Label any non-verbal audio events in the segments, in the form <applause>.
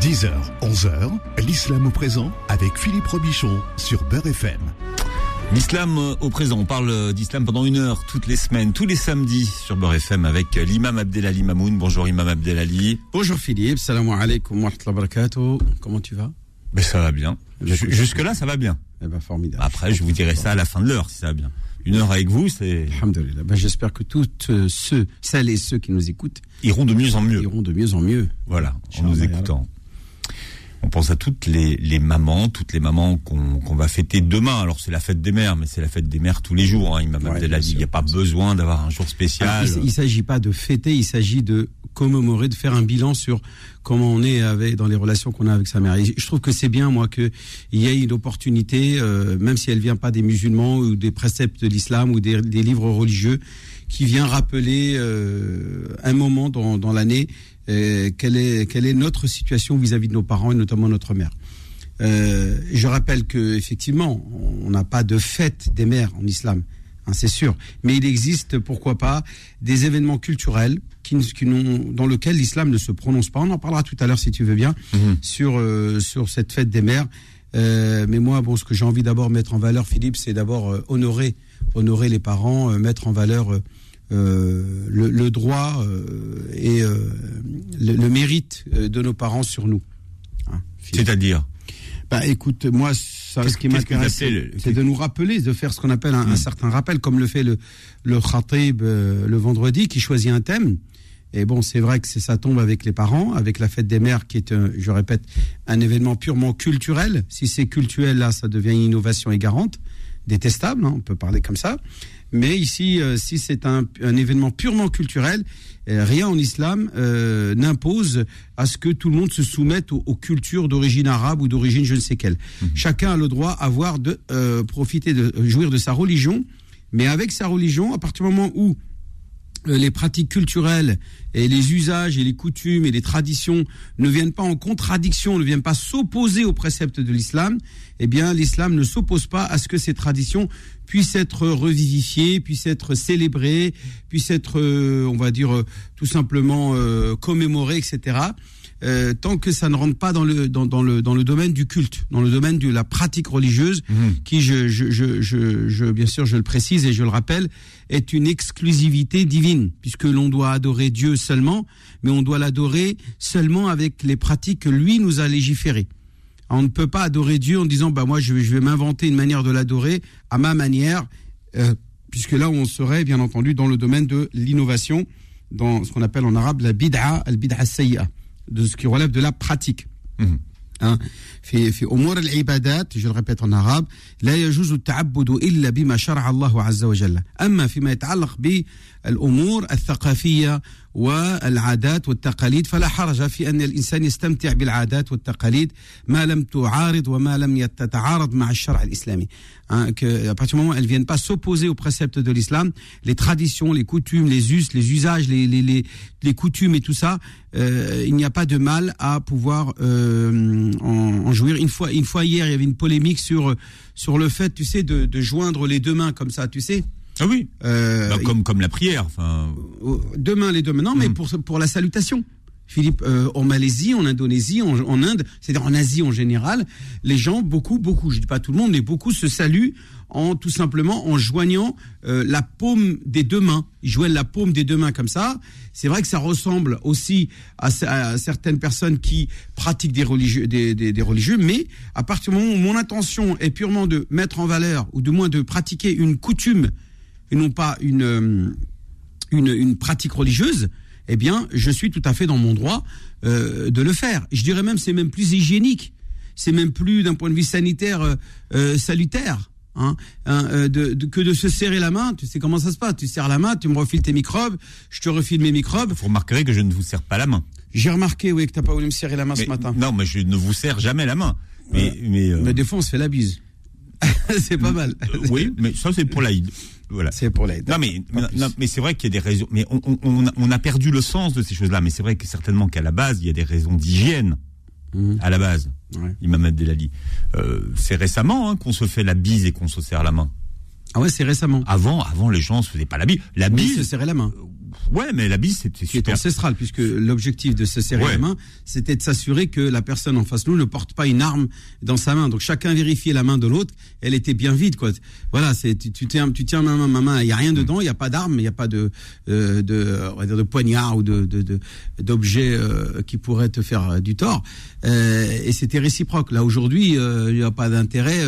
10h, 11h, l'islam au présent avec Philippe Robichon sur Beurre FM. L'islam au présent, on parle d'islam pendant une heure toutes les semaines, tous les samedis sur Beurre FM avec l'imam Abdelali Mamoun. Bonjour imam Abdelali. Bonjour Philippe, salam alaikum wa rahmatullahi wa barakatuh. Comment tu vas? Ben ça va bien. Jusque-là, ça va bien. Eh ben formidable. Après, je vous dirai ça à la fin de l'heure si ça va bien. Une heure avec vous, c'est... Alhamdulillah. Ben, J'espère que toutes euh, ceux, celles et ceux qui nous écoutent Iront de mieux en mieux. iront de mieux en mieux. Voilà, en nous écoutant. On pense à toutes les, les mamans, toutes les mamans qu'on va fêter demain. Alors c'est la fête des mères, mais c'est la fête des mères tous les jours. Hein, Imam Ouais, bien Il n'y a pas besoin d'avoir un jour Alors, spécial. il ne s'agit pas de fêter, il s'agit de commémorer, de faire un bilan sur comment on est avec, dans les relations qu'on a avec sa mère. Et je trouve que c'est bien, moi, qu'il y ait une opportunité, euh, même si elle vient pas des musulmans ou des préceptes de l'islam ou des, des livres religieux, qui vient rappeler euh, un moment dans, dans l'année euh, quelle, est, quelle est notre situation vis-à-vis de nos parents et notamment notre mère. Euh, je rappelle que effectivement, on n'a pas de fête des mères en islam, hein, c'est sûr. Mais il existe, pourquoi pas, des événements culturels qui, qui dans lesquels l'islam ne se prononce pas. On en parlera tout à l'heure si tu veux bien Mhm. sur euh, sur cette fête des mères. Euh, mais moi, bon, ce que j'ai envie d'abord mettre en valeur, Philippe, c'est d'abord honorer honorer les parents, mettre en valeur euh, le, le droit euh, et euh, le, le mérite de nos parents sur nous. Hein. C'est-à-dire Bah écoute, moi, ça, ce qui vous m'intéresse, c'est de nous rappeler, de faire ce qu'on appelle un, un Mm. certain rappel, comme le fait le, le khatib euh, le vendredi, qui choisit un thème. Et bon, c'est vrai que ça tombe avec les parents, avec la fête des mères, qui est, un- je répète, un événement purement culturel. Si c'est culturel, là, ça devient une innovation égarante, détestable, hein, on peut parler comme ça. Mais ici, euh, si c'est un, un événement purement culturel, euh, rien en islam euh, n'impose à ce que tout le monde se soumette aux, aux cultures d'origine arabe ou d'origine je ne sais quelle. Chacun a le droit avoir de profiter de jouir de sa religion, mais avec sa religion, à partir du moment où les pratiques culturelles et les usages et les coutumes et les traditions ne viennent pas en contradiction, ne viennent pas s'opposer aux préceptes de l'islam, eh bien l'islam ne s'oppose pas à ce que ces traditions puissent être revivifiées, puissent être célébrées, puissent être, euh, on va dire, euh, tout simplement euh, commémorées, etc. Euh, tant que ça ne rentre pas dans le dans, dans le dans le domaine du culte, dans le domaine de la pratique religieuse, Mhm. qui je, je, je, je, je- bien sûr je le précise et je le rappelle est une exclusivité divine puisque l'on doit adorer Dieu seulement, mais on doit l'adorer seulement avec les pratiques que lui nous a légiférées. On ne peut pas adorer Dieu en disant bah moi je vais, je vais m'inventer une manière de l'adorer à ma manière, euh, puisque là on serait bien entendu dans le domaine de l'innovation, dans ce qu'on appelle en arabe la bid'a, al bid'a sayyi'a, de ce qui relève de la pratique. Mhm. hein. في في امور العبادات je le répète en arabe لا يجوز التعبد الا بما شرع الله عز وجل اما فيما يتعلق بالامور الثقافيه والعادات والتقاليد فلا حرج في ان الانسان يستمتع بالعادات والتقاليد ما لم تعارض وما لم تتعارض مع الشرع الاسلامي hein, que à partir du moment où elles viennent pas s'opposer aux préceptes de l'islam les traditions les coutumes les us les usages les les les, les coutumes et tout ça euh, il n'y a pas de mal à pouvoir euh, en, en jouir une fois une fois hier il y avait une polémique sur sur le fait tu sais de, de joindre les deux mains comme ça tu sais Ah oui. euh, Bah, comme comme la prière. Deux mains les deux non mais Mm. pour pour la salutation Philippe, euh, en Malaisie, en Indonésie, en, en Inde, c'est-à-dire en Asie en général, les gens, beaucoup, beaucoup, je dis pas tout le monde, mais beaucoup se saluent en tout simplement en joignant euh, la paume des deux mains. Ils joignent la paume des deux mains comme ça. C'est vrai que ça ressemble aussi à, ce- à certaines personnes qui pratiquent des religieux, des, des- des religieux, mais à partir du moment où mon intention est purement de mettre en valeur ou du moins de pratiquer une coutume et non pas une euh, une, une pratique religieuse, eh bien, je suis tout à fait dans mon droit euh, de le faire. Je dirais même, c'est même plus hygiénique. C'est même plus, d'un point de vue sanitaire, euh, euh, salutaire. Hein, de, de- que de se serrer la main. Tu sais comment ça se passe. Tu serres la main, tu me refiles tes microbes, je te refile mes microbes. vous remarquerez que je ne vous serre pas la main. J'ai remarqué, oui, que t'as pas voulu me serrer la main Mais- ce matin. Non, mais je ne vous serre jamais la main. Mais mais, Mais des fois, on se fait la bise. <laughs> c'est pas mal. euh, oui, mais ça c'est pour l'Aïd. Voilà. C'est pour l'aide. Non mais non, mais c'est vrai qu'il y a des raisons. Mais on, on- on a, on a perdu le sens de ces choses-là. Mais c'est vrai que certainement qu'à la base il y a des raisons d'hygiène Mhm. à la base. Ouais. Imam Abdelali. Euh, c'est récemment hein, qu'on se fait la bise et qu'on se serre la main. Ah ouais, c'est récemment. Avant, avant, les gens se faisaient pas la bise. La bise, se serrer la main. ouais, mais la bise, c'était super. ancestral, puisque l'objectif de se serrer Ouais. la main, c'était de s'assurer que la personne en face de nous ne porte pas une arme dans sa main. Donc chacun vérifiait la main de l'autre, elle était bien vide, quoi. Voilà, c'est tu, tu tiens, tu tiens ma main, ma main, il y a rien dedans, il y a pas d'arme, il y a pas de euh, de on va dire de poignard ou de d'objet euh, qui pourrait te faire euh, du tort. Euh, et c'était réciproque. Là aujourd'hui, euh, il n'y a pas d'intérêt.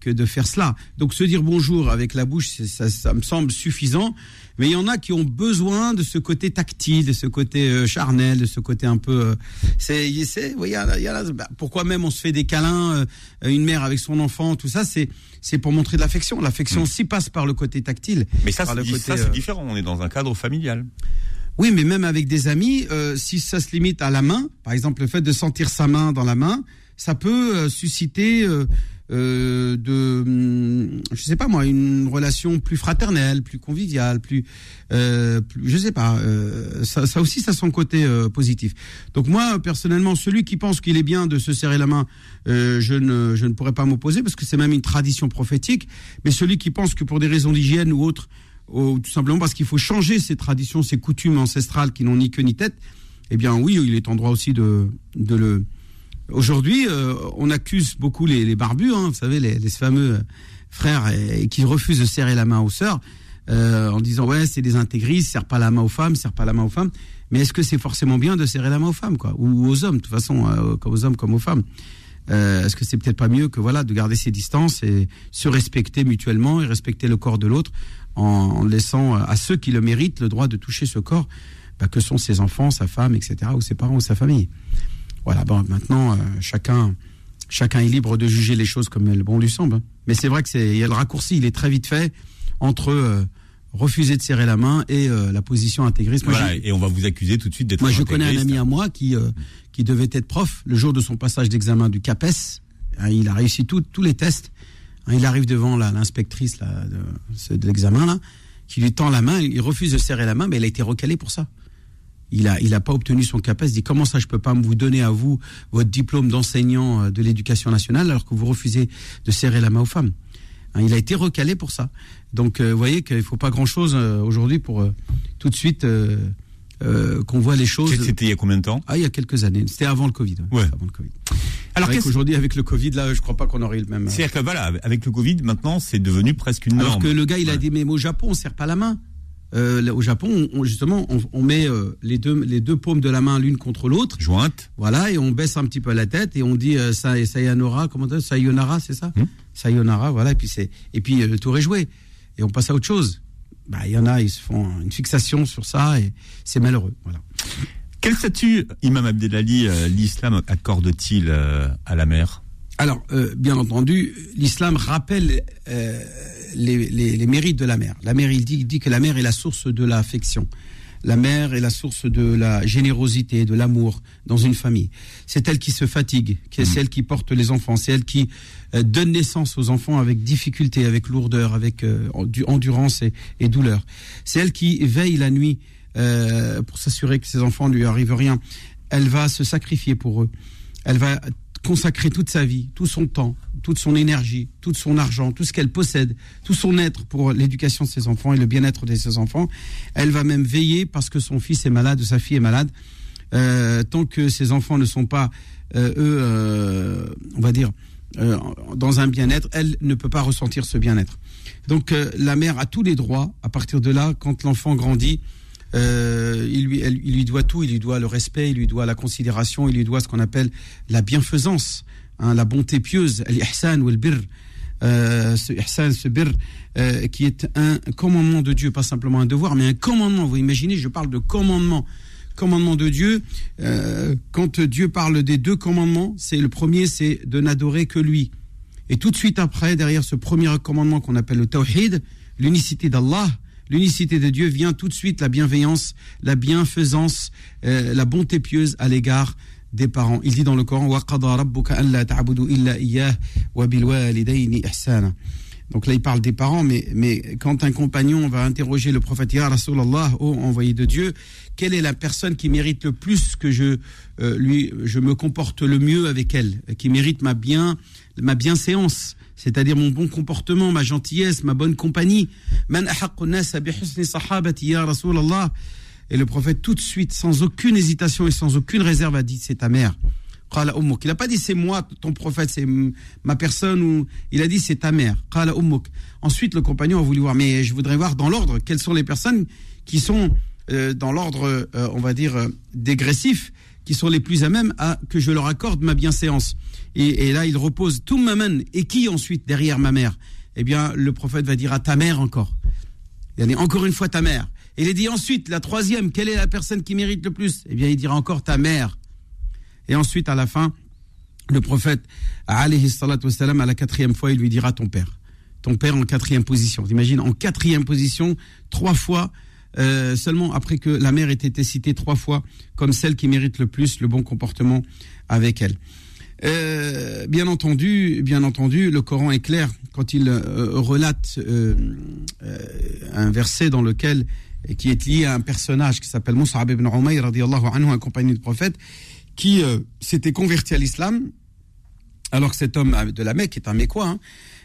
Que de faire cela. Donc se dire bonjour avec la bouche, ça, ça me semble suffisant. Mais il y en a qui ont besoin de ce côté tactile, de ce côté euh, charnel, de ce côté un peu. euh, c'est, c'est, oui, il y a- il y a là- bah, pourquoi même on se fait des câlins, euh, une mère avec son enfant, tout ça, c'est, c'est pour montrer de l'affection. L'affection s'y passe par le côté tactile. Mais ça, c'est ça, c'est euh, différent. On est dans un cadre familial. oui, mais même avec des amis, si ça se limite à la main, par exemple le fait de sentir sa main dans la main, ça peut susciter euh, de, hum, je sais pas moi, une relation plus fraternelle, plus conviviale, plus, euh, plus je sais pas. euh, ça, aussi, ça a son côté euh, positif. Donc moi, personnellement, celui qui pense qu'il est bien de se serrer la main, je ne, je ne pourrais pas m'opposer parce que c'est même une tradition prophétique. Mais celui qui pense que pour des raisons d'hygiène ou autres ou tout simplement parce qu'il faut changer ces traditions, ces coutumes ancestrales qui n'ont ni queue ni tête, eh bien oui, il est en droit aussi de, de le... Aujourd'hui, euh, on accuse beaucoup les, barbus, hein, vous savez, les, fameux frères qui refusent de serrer la main aux sœurs, euh, en disant ouais, c'est des intégristes, serre pas la main aux femmes, serre pas la main aux femmes. Mais est-ce que c'est forcément bien de serrer la main aux femmes, quoi, ou aux hommes, de toute façon, euh, comme aux hommes comme aux femmes Est-ce que c'est peut-être pas mieux que voilà de garder ses distances et se respecter mutuellement et respecter le corps de l'autre en, en laissant à ceux qui le méritent le droit de toucher ce corps, bah, que sont ses enfants, sa femme, etc., ou ses parents ou sa famille? Voilà. Bon, maintenant, euh, chacun, chacun est libre de juger les choses comme le bon lui semble. hein. Mais c'est vrai que c'est, il y a le raccourci, il est très vite fait entre euh, refuser de serrer la main et euh, la position intégriste. Moi, Voilà, et on va vous accuser tout de suite d'être moi, je connais un ami à moi qui, euh, qui devait être prof le jour de son passage d'examen du CAPES. Hein, il a réussi tout- tous les tests. Hein, il arrive devant l'inspectrice là, de, de l'examen, là, qui lui tend la main. Il refuse de serrer la main, mais elle a été recalée pour ça. Il a, il a pas obtenu son CAPES. Il dit comment ça, je peux pas vous donner à vous votre diplôme d'enseignant euh, de l'éducation nationale alors que vous refusez de serrer la main aux femmes? Hein, il a été recalé pour ça. Donc, euh, vous voyez qu'il faut pas grand-chose euh, aujourd'hui pour euh, tout de suite qu'on voit les choses. C'était il y a combien de temps? Ah, il y a quelques années. C'était avant le Covid. Ouais. Avant le Covid. Alors, Alors qu'aujourd'hui, avec le Covid, là, je crois pas qu'on aurait eu le même. c'est-à-dire que voilà, avec le Covid, maintenant, c'est devenu presque une Alors norme. que le gars, il a Ouais. dit, mais au Japon, on serre pas la main. Euh, là, au Japon, on- on- justement, on, on met euh, les deux les deux paumes de la main l'une contre l'autre. Jointe. Voilà, et on baisse un petit peu la tête et on dit euh, sa- sayonara, comment on dit sayonara, c'est ça? Hmm. Sayonara, voilà, et puis c'est et puis euh, le tour est joué et on passe à autre chose. Bah, il y en a, ils se font une fixation sur ça et c'est malheureux. Voilà. Quel statut, Imam Abdelali, l'islam accorde-t-il à la mère Alors, euh, bien entendu, l'islam rappelle euh, les, les- les mérites de la mère. La mère, il dit, il dit que la mère est la source de l'affection. La mère est la source de la générosité, de l'amour dans une famille. C'est elle qui se fatigue, qui est celle qui porte les enfants, c'est elle qui euh, donne naissance aux enfants avec difficulté, avec lourdeur, avec euh, du- endurance et, et douleur. C'est elle qui veille la nuit euh, pour s'assurer que ses enfants ne lui arrivent rien. Elle va se sacrifier pour eux. Elle va consacrer toute sa vie, tout son temps, toute son énergie, tout son argent, tout ce qu'elle possède, tout son être pour l'éducation de ses enfants et le bien-être de ses enfants. Elle va même veiller parce que son fils est malade ou sa fille est malade. Euh, tant que ses enfants ne sont pas, euh, eux, euh, on va dire, dans un bien-être, elle ne peut pas ressentir ce bien-être. Donc la mère a tous les droits. À partir de là, quand l'enfant grandit, euh, il, lui, il lui doit tout. Il lui doit le respect, il lui doit la considération, il lui doit ce qu'on appelle la bienfaisance, hein, la bonté pieuse, l'ihsan ou le birr. Euh, ce ihsan, ce euh, qui est un commandement de Dieu, pas simplement un devoir, mais un commandement. Vous imaginez, je parle de commandement commandement de Dieu, euh, quand Dieu parle des deux commandements, c'est le premier, c'est de n'adorer que lui. Et tout de suite après, derrière ce premier commandement qu'on appelle le tawhid, l'unicité d'Allah, l'unicité de Dieu vient tout de suite la bienveillance, la bienfaisance, euh, la bonté pieuse à l'égard des parents. Il dit dans le Coran, donc là, il parle des parents, mais, mais quand un compagnon va interroger le prophète, Ya Rasulallah, ô envoyé de Dieu, quelle est la personne qui mérite le plus que je, euh, lui, je me comporte le mieux avec elle, qui mérite ma, bien, ma bienséance, c'est-à-dire mon bon comportement, ma gentillesse, ma bonne compagnie Et le prophète, tout de suite, sans aucune hésitation et sans aucune réserve, a dit C'est ta mère. Il n'a pas dit c'est moi, ton prophète, c'est ma personne, ou il a dit c'est ta mère. Ensuite, le compagnon a voulu voir, mais je voudrais voir dans l'ordre quelles sont les personnes qui sont euh, dans l'ordre, euh, on va dire, euh, dégressif, qui sont les plus à même à que je leur accorde ma bienséance. Et, et là, il repose tout maman. Et qui ensuite derrière ma mère? Eh bien, le prophète va dire à ta mère encore. Il dit encore une fois ta mère. Et il dit ensuite, la troisième, quelle est la personne qui mérite le plus? Eh bien, il dira encore ta mère. Et ensuite, à la fin, le prophète, alayhi à la quatrième fois, il lui dira ton père. Ton père en quatrième position. T'imagines, en quatrième position, trois fois, euh, seulement après que la mère ait été citée trois fois comme celle qui mérite le plus le bon comportement avec elle. Euh, bien entendu, bien entendu, le Coran est clair quand il euh, relate un verset dans lequel qui est lié à un personnage qui s'appelle Mus'ab ibn Umayr anhu, un compagnon du prophète, qui euh, s'était converti à l'islam, alors que cet homme de la Mecque, qui est un Mécois, hein,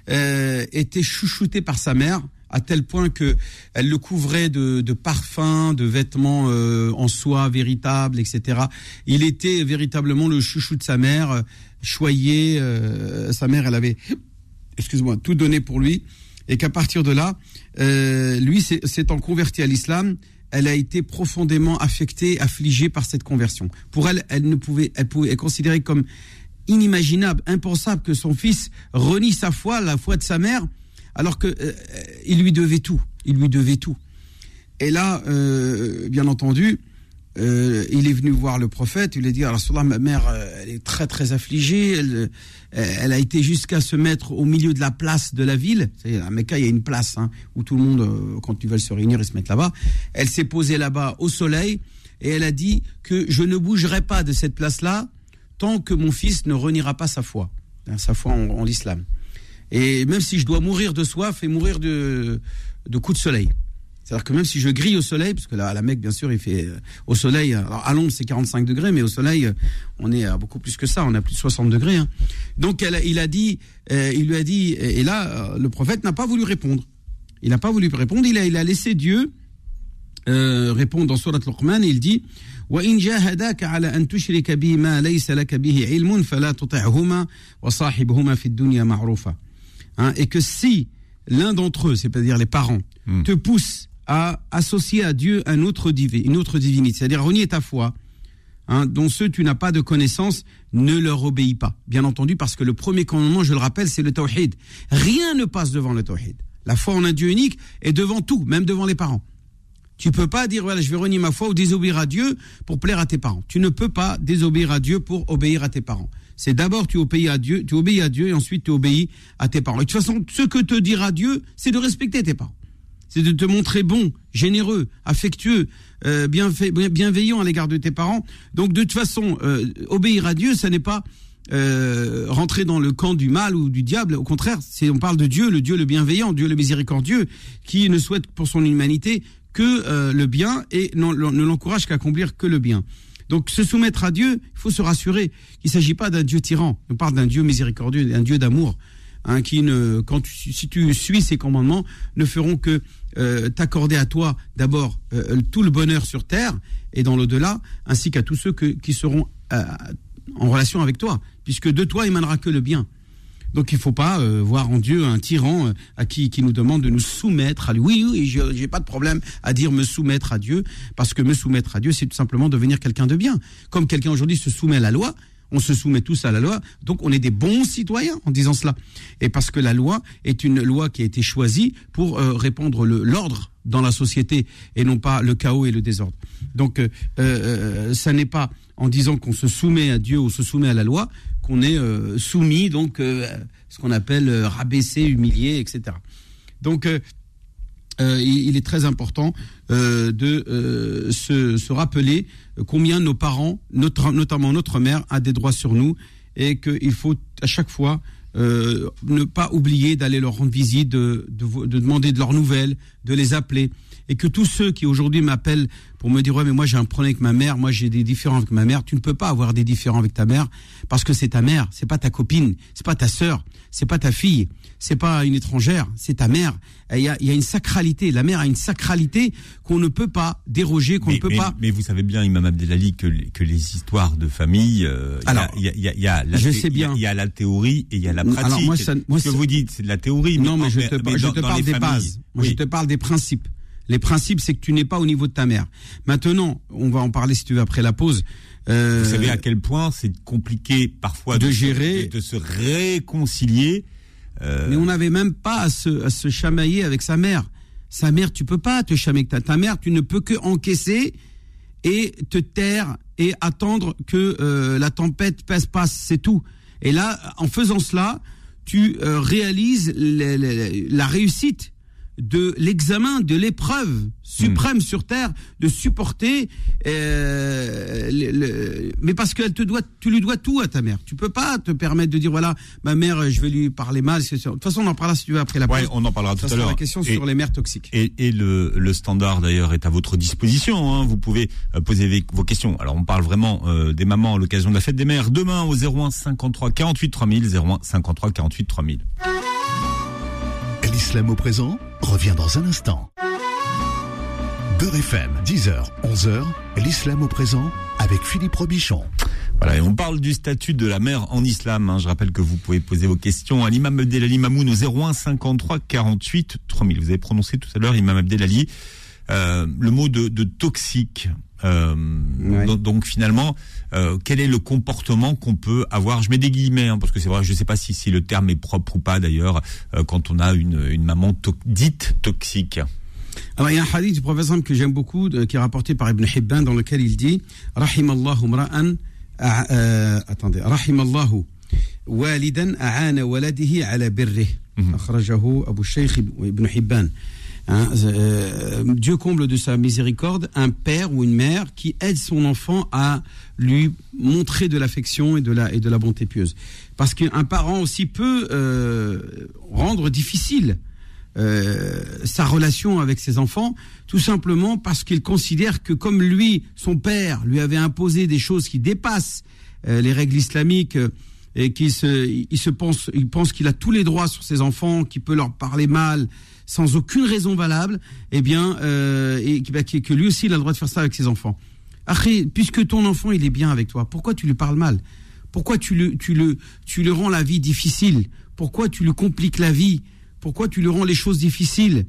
euh, était chouchouté par sa mère à tel point que elle le couvrait de, parfums, de vêtements euh, en soie véritables, etc. Il était véritablement le chouchou de sa mère, choyé. sa mère, elle avait, excuse-moi, tout donné pour lui, et qu'à partir de là, lui s'étant converti à l'islam, elle a été profondément affectée, affligée par cette conversion. Pour elle, elle ne pouvait, elle pouvait être considérée comme inimaginable, impensable que son fils renie sa foi, la foi de sa mère, alors que euh, il lui devait tout. Il lui devait tout. Et là, euh, bien entendu, euh, il est venu voir le prophète, il a dit, alors ma mère, euh, elle est très très affligée, elle, euh, elle a été jusqu'à se mettre au milieu de la place de la ville. À Mecca, il y a une place hein, où tout le monde, quand ils veulent se réunir, ils se mettent là-bas. Elle s'est posée là-bas au soleil et elle a dit que je ne bougerai pas de cette place-là tant que mon fils ne reniera pas sa foi, hein, sa foi en, l'islam. Et même si je dois mourir de soif et mourir de, de coups de soleil. C'est-à-dire que même si je grille au soleil, parce que là, à la Mecque, bien sûr, il fait euh, au soleil, alors à l'ombre c'est 45 degrés, mais au soleil, euh, on est à beaucoup plus que ça, on a plus de 60 degrés. Hein. Donc elle, il a dit, euh, il lui a dit, et là, le prophète n'a pas voulu répondre. Il n'a pas voulu répondre, il a, il a laissé Dieu répondre dans Surat Luqman, et il dit, وإن جاهداك على أن تشرك بي ما ليس لك به علم فلا تطعهما وصاحبهما في الدنيا معروفا. Hein, et que si l'un d'entre eux, c'est-à-dire les parents, hmm. te pousse à associer à Dieu un autre une autre divinité, c'est-à-dire renier ta foi, hein, dont ceux tu n'as pas de connaissance, ne leur obéis pas. Bien entendu, parce que le premier commandement, je le rappelle, c'est le tawhid. Rien ne passe devant le tawhid. La foi en un Dieu unique est devant tout, même devant les parents. Tu peux pas dire voilà, je vais renier ma foi ou désobéir à Dieu pour plaire à tes parents. Tu ne peux pas désobéir à Dieu pour obéir à tes parents. C'est d'abord tu obéis à Dieu, tu obéis à Dieu et ensuite tu obéis à tes parents. Et de toute façon, ce que te dira Dieu, c'est de respecter tes parents c'est de te montrer bon, généreux, affectueux, euh, bienveillant à l'égard de tes parents. Donc de toute façon, euh, obéir à Dieu, ça n'est pas euh, rentrer dans le camp du mal ou du diable. Au contraire, on parle de Dieu, le Dieu le bienveillant, Dieu le miséricordieux, qui ne souhaite pour son humanité que le bien et ne l'encourage qu'à accomplir que le bien. Donc se soumettre à Dieu, il faut se rassurer qu'il ne s'agit pas d'un Dieu tyran. On parle d'un Dieu miséricordieux, d'un Dieu d'amour. Hein, qui ne, quand tu, si tu suis ces commandements, ne feront que euh, t'accorder à toi d'abord euh, tout le bonheur sur terre et dans l'au-delà, ainsi qu'à tous ceux qui seront euh, en relation avec toi, puisque de toi émanera que le bien. Donc il ne faut pas voir en Dieu un tyran à qui, qui nous demande de nous soumettre à lui. Oui, oui, je n'ai pas de problème à dire me soumettre à Dieu, parce que me soumettre à Dieu, c'est tout simplement devenir quelqu'un de bien. Comme quelqu'un aujourd'hui se soumet à la loi, on se soumet tous à la loi, donc on est des bons citoyens en disant cela. Et parce que la loi est une loi qui a été choisie pour euh, répandre l'ordre dans la société et non pas le chaos et le désordre. Donc euh, euh, ça n'est pas en disant qu'on se soumet à Dieu ou se soumet à la loi qu'on est soumis, donc ce qu'on appelle rabaissé, humilié, etc. Donc euh, il, est très important euh, de euh, se, rappeler combien nos parents, notamment notre mère, a des droits sur nous et qu'il faut à chaque fois euh, ne pas oublier d'aller leur rendre visite, de, de, de, demander de leurs nouvelles, de les appeler. Et que tous ceux qui aujourd'hui m'appellent pour me dire ouais mais moi j'ai un problème avec ma mère, moi j'ai des différends avec ma mère, tu ne peux pas avoir des différends avec ta mère parce que c'est ta mère, c'est pas ta copine, c'est pas ta sœur, c'est pas ta fille, c'est pas une étrangère, c'est ta mère. Il y, a, il y a, une sacralité, la mère a une sacralité qu'on ne peut pas déroger, qu'on ne peut mais, pas. Mais vous savez bien, Imam Abdelali, que, que les histoires de famille, euh, Alors, il y a, il y a, il y a la, je sais bien. Il y a la théorie et il y a la pratique. Alors, moi, ça- moi, Ce que vous dites, c'est de la théorie. Non, mais je te, mais je dans- te dans parle des familles. bases. Moi, Oui. je te parle des principes. Les principes, c'est que tu n'es pas au niveau de ta mère. Maintenant, on va en parler si tu veux après la pause. Euh, Vous savez à quel point c'est compliqué parfois de se- gérer- de, de se réconcilier. euh, Mais on n'avait même pas à se, à se chamailler avec sa mère. Sa mère, tu peux pas te chamailler avec ta, ta mère, tu ne peux que encaisser et te taire et attendre que euh, la tempête passe, passe, c'est tout. Et là, en faisant cela, tu réalises la réussite de l'examen, de l'épreuve suprême sur terre, de supporter. euh, le- le- mais parce qu'elle te doit, tu lui dois tout à ta mère. Tu peux pas te permettre de dire voilà, ma mère, je vais lui parler mal. De toute façon, on en parlera si tu veux après la pause. ouais, on en parlera tout à l'heure. la question Et- sur les mères toxiques. Et, et le, le standard d'ailleurs est à votre disposition. Hein. Vous pouvez euh, poser vos questions. Alors on parle vraiment euh, des mamans à l'occasion de la fête des mères. Demain au 01 53 48 3000 01 53 48 3000. L'islam au présent revient dans un instant. Beurre FM, 10h, 11h, l'islam au présent avec Philippe Robichon. Voilà, et on parle du statut de la mère en islam. hein. Je rappelle que vous pouvez poser vos questions à l'imam Abdelali Mamoun au 01 53 48 3000. Vous avez prononcé tout à l'heure, imam Abdelali, euh, le mot de, de toxique. Euh, donc, donc, finalement, euh, quel est le comportement qu'on peut avoir? Je mets des guillemets hein, parce que c'est vrai, je ne sais pas si, si le terme est propre ou pas d'ailleurs euh, quand on a une, une maman to- dite toxique. Alors, il y a un hadith du sallam que j'aime beaucoup, de- qui est rapporté par Ibn Hibban, dans lequel il dit Rahimallahu mra'an. euh, attendez. Rahimallahu walidan a'ana waladihi ala birrih. Akhrajahu Abu Shaykh Ibn Hibban. Hein, euh, Dieu comble de sa miséricorde un père ou une mère qui aide son enfant à lui montrer de l'affection et de la et de la bonté pieuse. Parce qu'un parent aussi peut euh, rendre difficile euh, sa relation avec ses enfants, tout simplement parce qu'il considère que comme lui, son père, lui avait imposé des choses qui dépassent euh, les règles islamiques euh, et qu'il se, il se pense, il pense qu'il a tous les droits sur ses enfants, qu'il peut leur parler mal sans aucune raison valable, eh bien, euh, et bah, que lui aussi il a le droit de faire ça avec ses enfants. Après, puisque ton enfant il est bien avec toi, pourquoi tu lui parles mal? Pourquoi tu le, tu le, tu le rends la vie difficile? Pourquoi tu lui compliques la vie? Pourquoi tu lui rends les choses difficiles?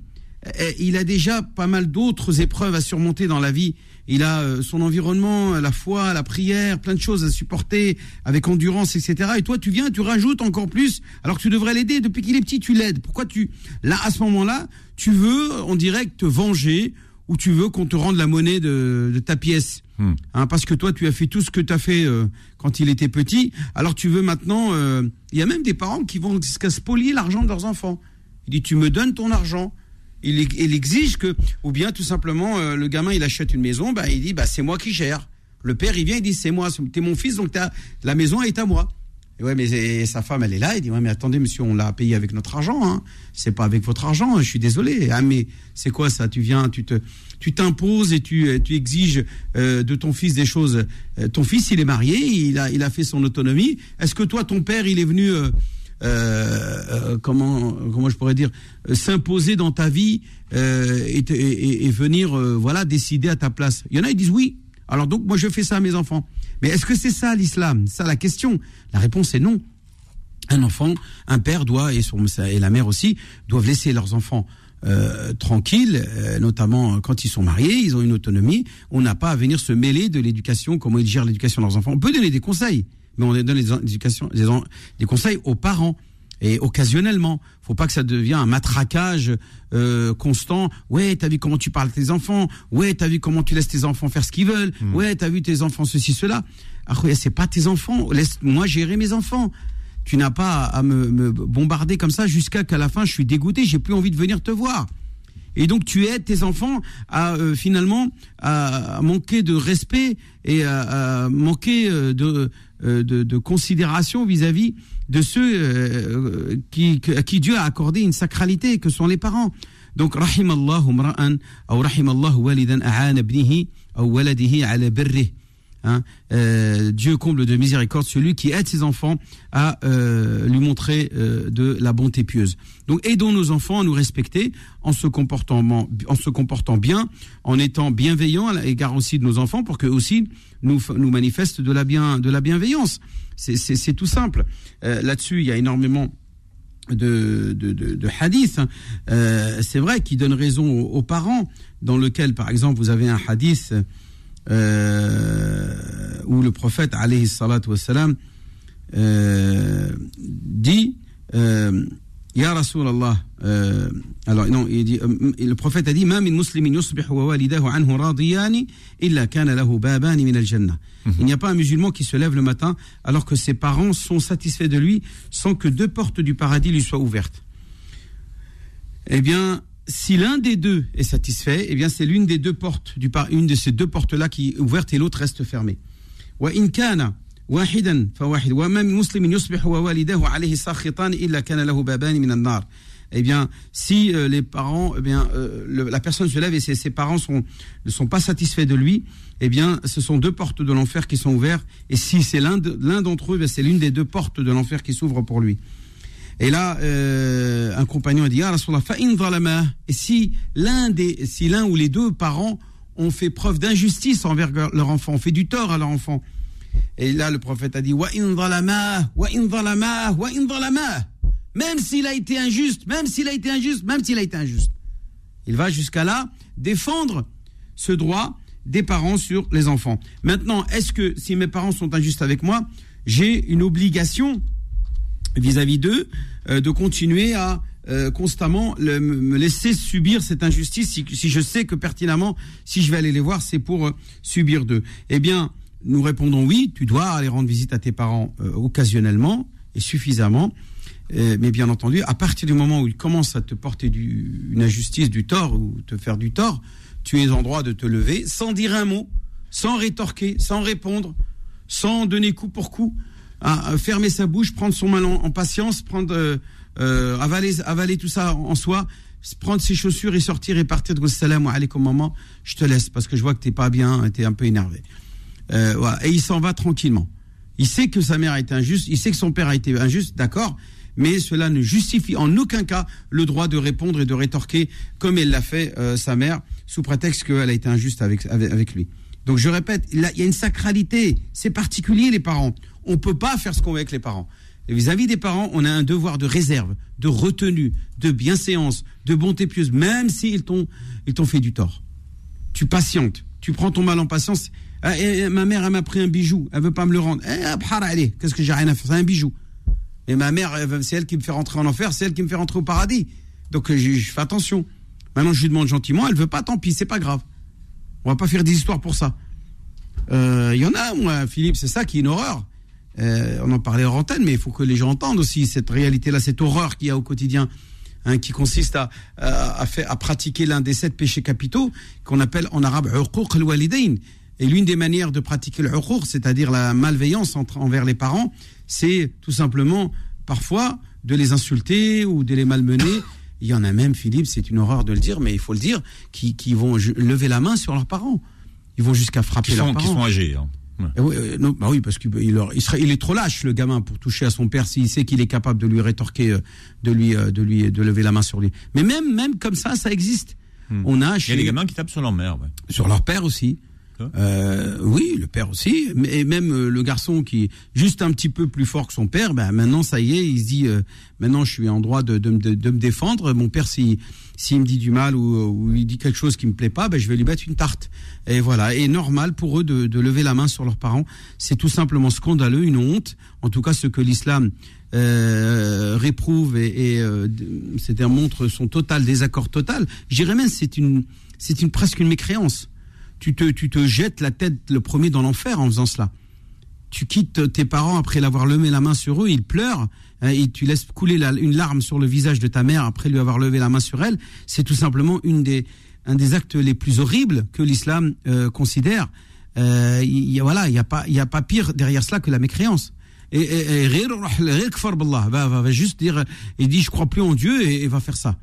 Eh, Il a déjà pas mal d'autres épreuves à surmonter dans la vie. Il a euh, son environnement, la foi, la prière, plein de choses à supporter avec endurance, etc. Et toi, tu viens, tu rajoutes encore plus, alors que tu devrais l'aider. Depuis qu'il est petit, tu l'aides. Pourquoi tu, là, à ce moment-là, tu veux, on dirait, te venger ou tu veux qu'on te rende la monnaie de, de ta pièce Hmm. Hein, parce que toi, tu as fait tout ce que tu as fait euh, quand il était petit. Alors tu veux maintenant. euh, Il y a même des parents qui vont jusqu'à spolier l'argent de leurs enfants. Il dit tu me donnes ton argent. Il, exige que, ou bien tout simplement, euh, le gamin il achète une maison, bah, il dit bah c'est moi qui gère. Le père il vient, il dit c'est moi, t'es mon fils, donc t'as- la maison est à moi. Et ouais, mais sa femme elle est là, il dit ouais mais attendez monsieur, on l'a payé avec notre argent, hein. c'est pas avec votre argent, je suis désolé. Ah mais c'est quoi ça? Tu viens, tu te, tu t'imposes et tu, tu exiges euh, de ton fils des choses. Euh, ton fils il est marié, il a, il a fait son autonomie. Est-ce que toi ton père il est venu euh, euh, comment comment je pourrais dire euh, s'imposer dans ta vie et, venir voilà décider à ta place. Il y en a ils disent oui. Alors donc moi je fais ça à mes enfants. Mais est-ce que c'est ça l'islam? Ça la question. La réponse est non. Un enfant, un père doit et la mère aussi doivent laisser leurs enfants tranquilles, notamment quand ils sont mariés, ils ont une autonomie. On n'a pas à venir se mêler de l'éducation, comment ils gèrent l'éducation de leurs enfants. On peut donner des conseils, mais on donne des, éducations, des, conseils aux parents et occasionnellement. Faut pas que ça devienne un matraquage euh, constant. Ouais, t'as vu comment tu parles à tes enfants. Ouais, t'as vu comment tu laisses tes enfants faire ce qu'ils veulent. Ouais, t'as vu tes enfants ceci cela. Ah, c'est pas tes enfants. Laisse-moi gérer mes enfants. Tu n'as pas à me, me bombarder comme ça jusqu'à qu'à la fin je suis dégoûté. J'ai plus envie de venir te voir. Et donc tu aides tes enfants à euh, finalement à, manquer de respect et à, manquer euh, de, de, de, considération vis-à-vis de ceux qui, à qui Dieu a accordé une sacralité, que sont les parents. Donc, mra'an, ou rahimallahu walidan a'ana ibnihi, ou waladihi ala birrih. Hein, euh, Dieu comble de miséricorde celui qui aide ses enfants à euh, lui montrer euh, de la bonté pieuse. Donc aidons nos enfants à nous respecter en se comportant, en se comportant bien, en étant bienveillants à l'égard aussi de nos enfants pour que aussi nous, nous manifestent de la, bien, de la bienveillance. C'est tout simple. Là-dessus, il y a énormément de, de. Hein. C'est vrai qui donne raison aux, aux, parents, dans lequel, par exemple, vous avez un hadith euh, où le prophète alayhi salatu wassalam euh, dit euh, Ya Rasulallah alors non il dit le prophète a dit ma min muslimin yusbihu wa walidahu anhu radiyani illa kana lahu babani min al-jannah mhm. il n'y a pas un musulman qui se lève le matin alors que ses parents sont satisfaits de lui sans que deux portes du paradis lui soient ouvertes eh bien si l'un des deux est satisfait, eh bien c'est l'une des deux portes du une de ces deux portes là qui est ouverte et l'autre reste fermée. Wa in kana wahidan fawahid wa ma muslimin yusbihu wa walidahu alayhi sakhitan illa kana lahu baban min an-nar. Eh bien, si euh, les parents, eh bien, euh, la personne se lève et ses, ses parents ne sont pas satisfaits de lui, eh bien, ce sont deux portes de l'enfer qui sont ouvertes. Et si c'est l'un d'entre eux, eh c'est l'une des deux portes de l'enfer qui s'ouvre pour lui. Et là, euh, un compagnon a dit Ah, Et si l'un des, si l'un ou les deux parents ont fait preuve d'injustice envers leur enfant, ont fait du tort à leur enfant. Et là, le prophète a dit Wa Même s'il a été injuste, même s'il a été injuste, même s'il a été injuste. Il va jusqu'à là défendre ce droit des parents sur les enfants. Maintenant, est-ce que si mes parents sont injustes avec moi, j'ai une obligation vis-à-vis d'eux, euh, de continuer à euh, constamment me laisser subir cette injustice si, je sais que pertinemment, si je vais aller les voir, c'est pour euh, subir d'eux. Eh bien, nous répondons oui, tu dois aller rendre visite à tes parents occasionnellement et suffisamment. mais bien entendu, à partir du moment où ils commencent à te porter une injustice, du tort ou te faire du tort, tu es en droit de te lever sans dire un mot, sans rétorquer, sans répondre, sans donner coup pour coup à fermer sa bouche, prendre son mal en, patience, prendre euh, euh, avaler, avaler tout ça en, soi, prendre ses chaussures et sortir et partir de salam alaikum maman, je te laisse parce que je vois que t'es pas bien, t'es un peu énervé. Euh. Et il s'en va tranquillement. Il sait que sa mère a été injuste, il sait que son père a été injuste, d'accord, mais cela ne justifie en aucun cas le droit de répondre et de rétorquer comme elle l'a fait sa mère sous prétexte qu'elle a été injuste avec, avec lui. Donc je répète, il y a une sacralité, c'est particulier les parents on ne peut pas faire ce qu'on veut avec les parents. Vis-à-vis des parents, on a un devoir de réserve, de retenue, de bienséance, de bonté pieuse, même s'ils t'ont, ils t'ont fait du tort. Tu patientes, tu prends ton mal en patience. Ah, ma mère, elle m'a pris un bijou, elle veut pas me le rendre. Eh, qu'est-ce que j'ai rien à faire? C'est un bijou. Et ma mère, c'est elle qui me fait rentrer en enfer, c'est elle qui me fait rentrer au paradis. Donc je, je fais attention. Maintenant, je lui demande gentiment, elle veut pas, tant pis, c'est pas grave. On va pas faire des histoires pour ça. Il euh, y en a, moi, Philippe, c'est ça qui est une horreur. Euh, on en parlait en antenne, mais il faut que les gens entendent aussi cette réalité-là, cette horreur qu'il y a au quotidien, hein, qui consiste à, à, faire, à pratiquer l'un des sept péchés capitaux qu'on appelle en arabe uquq al-walidain. Et l'une des manières de pratiquer le c'est-à-dire la malveillance entre, envers les parents, c'est tout simplement parfois de les insulter ou de les malmener. Il y en a même, Philippe, c'est une horreur de le dire, mais il faut le dire, qui, qui vont lever la main sur leurs parents. Ils vont jusqu'à frapper leurs parents. Qui sont âgés. Hein. Eh oui, euh, non, bah oui, parce qu'il il, est trop lâche le gamin pour toucher à son père s'il sait qu'il est capable de lui rétorquer, euh, de lui, euh, de lui, de lever la main sur lui. Mais même, même comme ça, ça existe. Hmm. On a Il y a des gamins qui tapent sur leur mère. Ouais. Sur leur père aussi. Euh, oui, le père aussi, mais même le garçon qui est juste un petit peu plus fort que son père, ben maintenant ça y est, il se dit, maintenant je suis en droit de, de, de, de me défendre. Mon père, si s'il me dit du mal ou, il dit quelque chose qui me plaît pas, ben je vais lui mettre une tarte. Et voilà. Et normal pour eux de, de lever la main sur leurs parents, c'est tout simplement scandaleux, une honte. En tout cas, ce que l'islam euh, réprouve et, et euh, c'est-à-dire montre son total désaccord total. J'irais même c'est une c'est une presque une mécréance. Tu te tu te jettes la tête le premier dans l'enfer en faisant cela. tu quittes tes parents après l'avoir levé la main sur eux, ils pleurent, hein, et tu laisses couler une larme sur le visage de ta mère après lui avoir levé la main sur elle, c'est tout simplement une des, un des actes les plus horribles que l'islam euh, considère. Euh, voilà, il n'y a, pas, a pas pire derrière cela que la mécréance. Et, et, et va, va, va juste dire, il dit je crois plus en Dieu et, et va faire ça.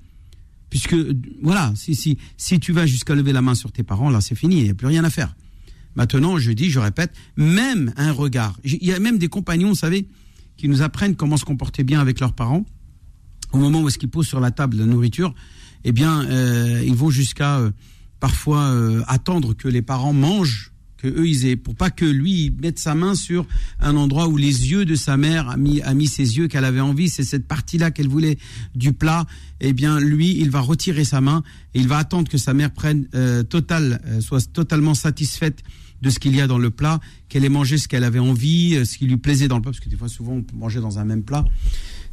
Puisque, voilà, si, si, si tu vas jusqu'à lever la main sur tes parents, là c'est fini, il n'y a plus rien à faire. Maintenant, je dis, je répète, même un regard. Il y a même des compagnons, vous savez, qui nous apprennent comment se comporter bien avec leurs parents. Au moment où est-ce qu'ils posent sur la table la nourriture, eh bien, euh, ils vont jusqu'à euh, parfois euh, attendre que les parents mangent que eux ils aient, pour pas que lui mette sa main sur un endroit où les yeux de sa mère a mis, a mis ses yeux qu'elle avait envie, c'est cette partie-là qu'elle voulait du plat. Eh bien, lui, il va retirer sa main et il va attendre que sa mère prenne euh, total, euh, soit totalement satisfaite de ce qu'il y a dans le plat, qu'elle ait mangé ce qu'elle avait envie, euh, ce qui lui plaisait dans le plat, parce que des fois, souvent, on peut manger dans un même plat.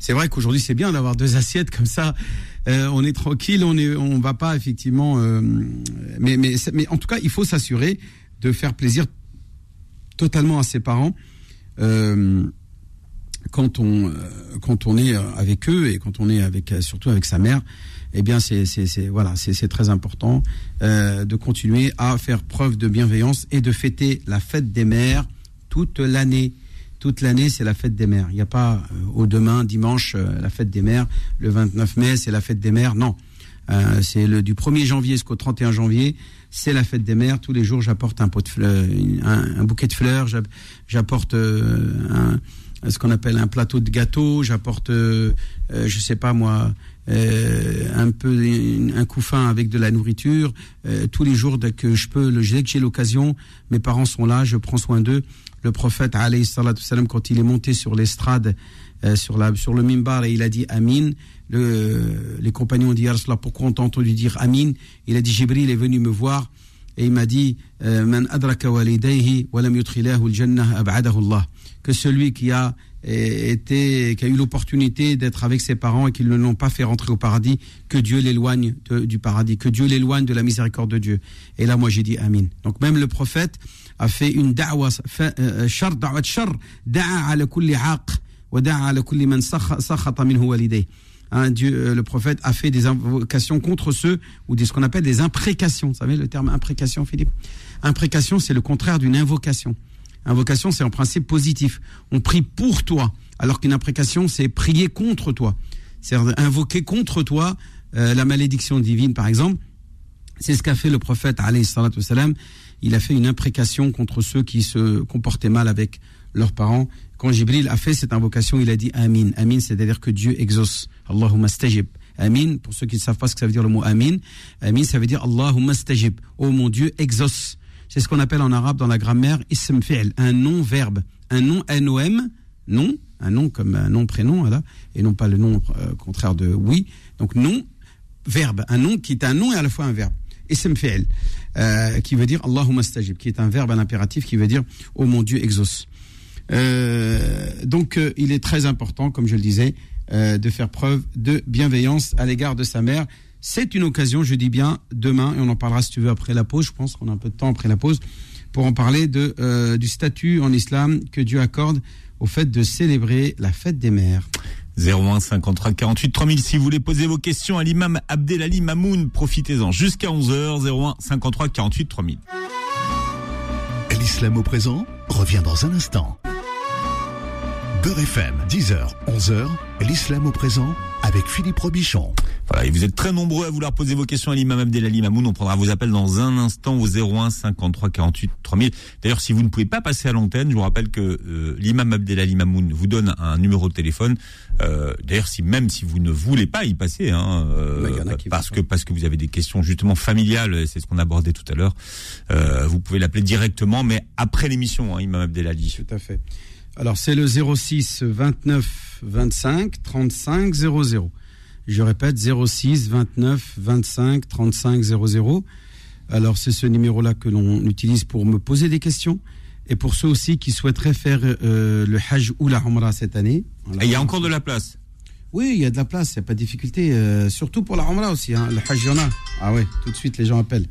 C'est vrai qu'aujourd'hui, c'est bien d'avoir deux assiettes comme ça. on est tranquille, on est, on va pas effectivement. mais, mais, mais en tout cas, il faut s'assurer de faire plaisir totalement à ses parents euh, quand on euh, quand on est avec eux et quand on est avec surtout avec sa mère eh bien c'est voilà c'est très important euh, de continuer à faire preuve de bienveillance et de fêter la fête des mères toute l'année toute l'année, c'est la fête des mères. Il n'y a pas au demain, dimanche, la fête des mères. Le 29 mai, c'est la fête des mères. Non. C'est le du 1er janvier jusqu'au 31 janvier c'est la fête des mères. Tous les jours, j'apporte un pot de fleurs, un, bouquet de fleurs, j'apporte euh, ce qu'on appelle un plateau de gâteau, j'apporte, euh, euh, je sais pas moi, un peu un couffin avec de la nourriture. tous les jours, dès que je peux, dès que j'ai l'occasion, mes parents sont là, je prends soin d'eux. Le prophète, alayhi quand il est monté sur l'estrade, sur, la, sur le mimbar, et il a dit Amin, le, les compagnons ont dit, pourquoi on t'a entendu dire Amin? Il a dit, Jibril est venu me voir et il m'a dit, euh, Man adraka. Que celui qui a été, qui a eu l'opportunité d'être avec ses parents et qui ne l'ont pas fait rentrer au paradis, que Dieu l'éloigne du paradis, que Dieu l'éloigne de la miséricorde de Dieu. Et là, moi, j'ai dit Amin. Donc même le prophète a fait une da'wa, shar, haq, Hein, Dieu, euh, le prophète a fait des invocations contre ceux, ou ce qu'on appelle des imprécations. Vous savez le terme imprécation, Philippe? Imprécation, c'est le contraire d'une invocation. Invocation, c'est en principe positif. On prie pour toi, alors qu'une imprécation, c'est prier contre toi. C'est invoquer contre toi euh, la malédiction divine, par exemple. C'est ce qu'a fait le prophète, salam. Il a fait une imprécation contre ceux qui se comportaient mal avec leurs parents. Quand Jibril a fait cette invocation, il a dit Amin. Amin, c'est-à-dire que Dieu exauce. Allahumma stajib. Amin, pour ceux qui ne savent pas ce que ça veut dire le mot Amin, Amin, ça veut dire Allahumma stajib. Oh mon Dieu, exauce. C'est ce qu'on appelle en arabe dans la grammaire ism fi'l, un nom-verbe. Un nom N-O-M, nom, un nom comme un nom-prénom, voilà, et non pas le nom euh, contraire de oui. Donc nom, verbe, un nom qui est un nom et à la fois un verbe. Ism fi'l, euh, qui veut dire Allahumma stajib, qui est un verbe, un impératif qui veut dire Oh mon Dieu, exauce. Euh, donc, euh, il est très important, comme je le disais, euh, de faire preuve de bienveillance à l'égard de sa mère. C'est une occasion, je dis bien, demain, et on en parlera si tu veux après la pause, je pense qu'on a un peu de temps après la pause, pour en parler de, du statut en islam que Dieu accorde au fait de célébrer la fête des mères. 01 53 48 3000 si vous voulez poser vos questions à l'imam Abdelali Mamoun, profitez-en jusqu'à 11h 01 53 48 3000. L'islam au présent revient dans un instant. Beurre FM, 10h, 11h, l'islam au présent avec Philippe Robichon. Voilà, et vous êtes très nombreux à vouloir poser vos questions à l'imam Abdelali Mamoun. On prendra vos appels dans un instant au 01 53 48 3000. D'ailleurs, si vous ne pouvez pas passer à l'antenne, je vous rappelle que euh, l'imam Abdelali Mamoun vous donne un numéro de téléphone. Euh, D'ailleurs, si même si vous ne voulez pas y passer, hein, euh, parce que parce que vous avez des questions justement familiales, c'est ce qu'on abordait tout à l'heure, euh, vous pouvez l'appeler directement, mais après l'émission, hein, imam Abdelali. Tout à fait. Alors c'est le 06 29 25 35 00. Je répète 06 29 25 35 00. Alors c'est ce numéro-là que l'on utilise pour me poser des questions et pour ceux aussi qui souhaiteraient faire euh, le Hajj ou la Umrah cette année. il y a encore de la place. Oui, il y a de la place, il n'y a pas de difficulté. Euh, surtout pour la Umrah aussi. Hein. Le Hajj, il y en a. Ah oui, tout de suite les gens appellent.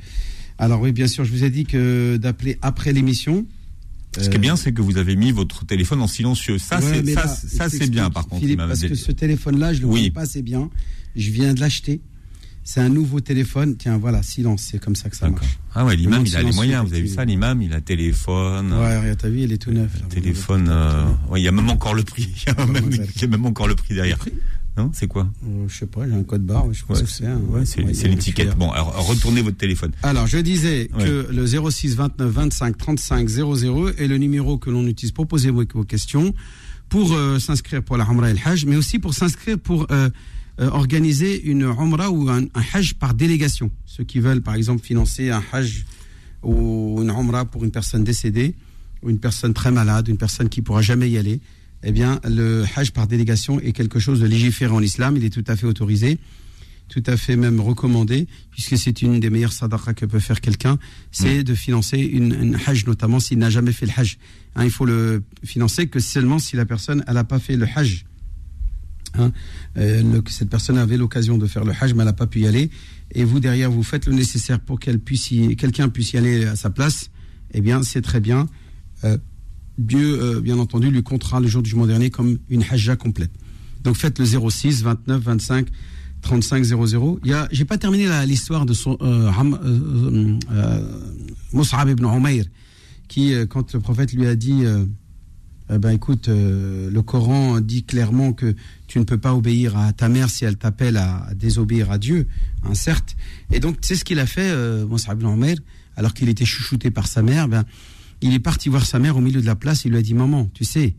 Alors oui, bien sûr, je vous ai dit que d'appeler après l'émission Ce qui est bien, c'est que vous avez mis votre téléphone en silencieux. Ça, Ouais, c'est ça, ça, bien, par contre. Philippe, parce que ce téléphone-là, je le Oui. connais pas assez bien. Je viens de l'acheter. C'est un nouveau téléphone. Tiens, voilà, silence. C'est comme ça que ça marche. Ah ouais, l'imam, il a les moyens. Vous avez vu ça, l'imam, il a téléphone. Ouais, regarde, t'as vu, il est tout neuf. là. Téléphone, euh, ouais, il y a même encore le prix. <laughs> Il y a Comment même, ça s'appelle il y a même encore le prix derrière. Non, c'est quoi? Euh, je sais pas, j'ai un code barre. Je crois Ouais, que c'est un- Ouais, ouais, a l'étiquette. QR. Bon, alors retournez votre téléphone. Alors, je disais que le 06 29 25 35 00 est le numéro que l'on utilise pour poser vos, vos questions, pour euh, s'inscrire pour la Umrah et le Hajj, mais aussi pour s'inscrire pour euh, euh, organiser une Umrah ou un, un Hajj par délégation. Ceux qui veulent, par exemple, financer un Hajj ou une Umrah pour une personne décédée, ou une personne très malade, une personne qui pourra jamais y aller, eh bien, le Hajj par délégation est quelque chose de légiféré en islam. Il est tout à fait autorisé tout à fait même recommandé, puisque c'est une des meilleures sadaqas que peut faire quelqu'un, c'est de financer une, une hajj, notamment s'il n'a jamais fait le hajj. Hein, il faut le financer que seulement si la personne elle n'a pas fait le hajj. Hein, euh, le- cette personne avait l'occasion de faire le hajj, mais elle n'a pas pu y aller. Et vous, derrière, vous faites le nécessaire pour qu'elle puisse y- quelqu'un puisse y aller à sa place. Eh bien, c'est très bien. Euh, Dieu, euh, bien entendu, lui comptera le jour du jugement dernier comme une hajja complète. Donc faites le 06 29 25 35 00. Il y a, j'ai pas terminé l'histoire de son euh, euh, euh, ibn Umayr, qui, quand le prophète lui a dit, eh ben écoute, le Coran dit clairement que tu ne peux pas obéir à ta mère si elle t'appelle à, désobéir à Dieu, hein, certes. Et donc c'est ce qu'il a fait, Mus'ab ibn Umayr, alors qu'il était chouchouté par sa mère? Ben, il est parti voir sa mère au milieu de la place. Il lui a dit, maman, tu sais,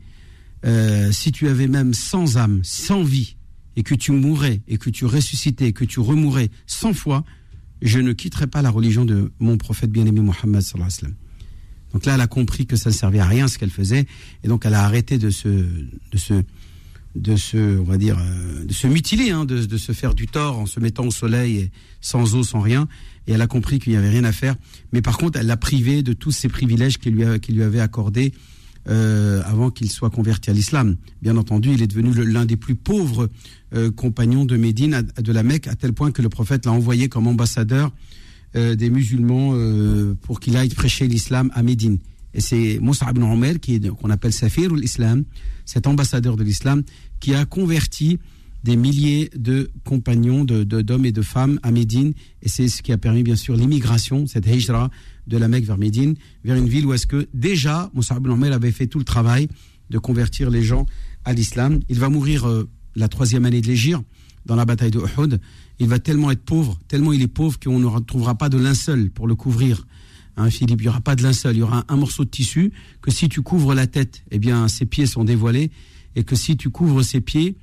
euh, si tu avais même 100 âmes, 100 vies, et que tu mourrais, et que tu ressuscitais, et que tu remourais 100 fois, je ne quitterai pas la religion de mon prophète bien-aimé Mohammed. Donc là, elle a compris que ça ne servait à rien ce qu'elle faisait, et donc elle a arrêté de se, de se, de se, on va dire, euh, de se mutiler, hein, de, se faire du tort en se mettant au soleil, sans eau, sans rien. Et elle a compris qu'il n'y avait rien à faire. Mais par contre, elle l'a privé de tous ces privilèges qu'il lui, avait accordés euh, avant qu'il soit converti à l'islam. Bien entendu, il est devenu l'un des plus pauvres euh, compagnons de Médine, de la Mecque, à tel point que le prophète l'a envoyé comme ambassadeur euh, des musulmans pour qu'il aille prêcher l'islam à Médine. Et c'est Moussa ibn Omer, qu'on appelle Safir l'islam, cet ambassadeur de l'islam, qui a converti des milliers de compagnons, de- de- d'hommes et de femmes à Médine. Et c'est ce qui a permis, bien sûr, l'immigration, cette hijra de la Mecque vers Médine, vers une ville où est-ce que déjà Moussa ibn Omer avait fait tout le travail de convertir les gens à l'islam. Il va mourir euh, la troisième année de l'Égir, dans la bataille de Uhud. Il va tellement être pauvre, tellement il est pauvre qu'on ne retrouvera pas de linceul pour le couvrir. Hein, Philippe, il n'y aura pas de linceul, il y aura un, un morceau de tissu que si tu couvres la tête, eh bien, ses pieds sont dévoilés, et que si tu couvres ses pieds,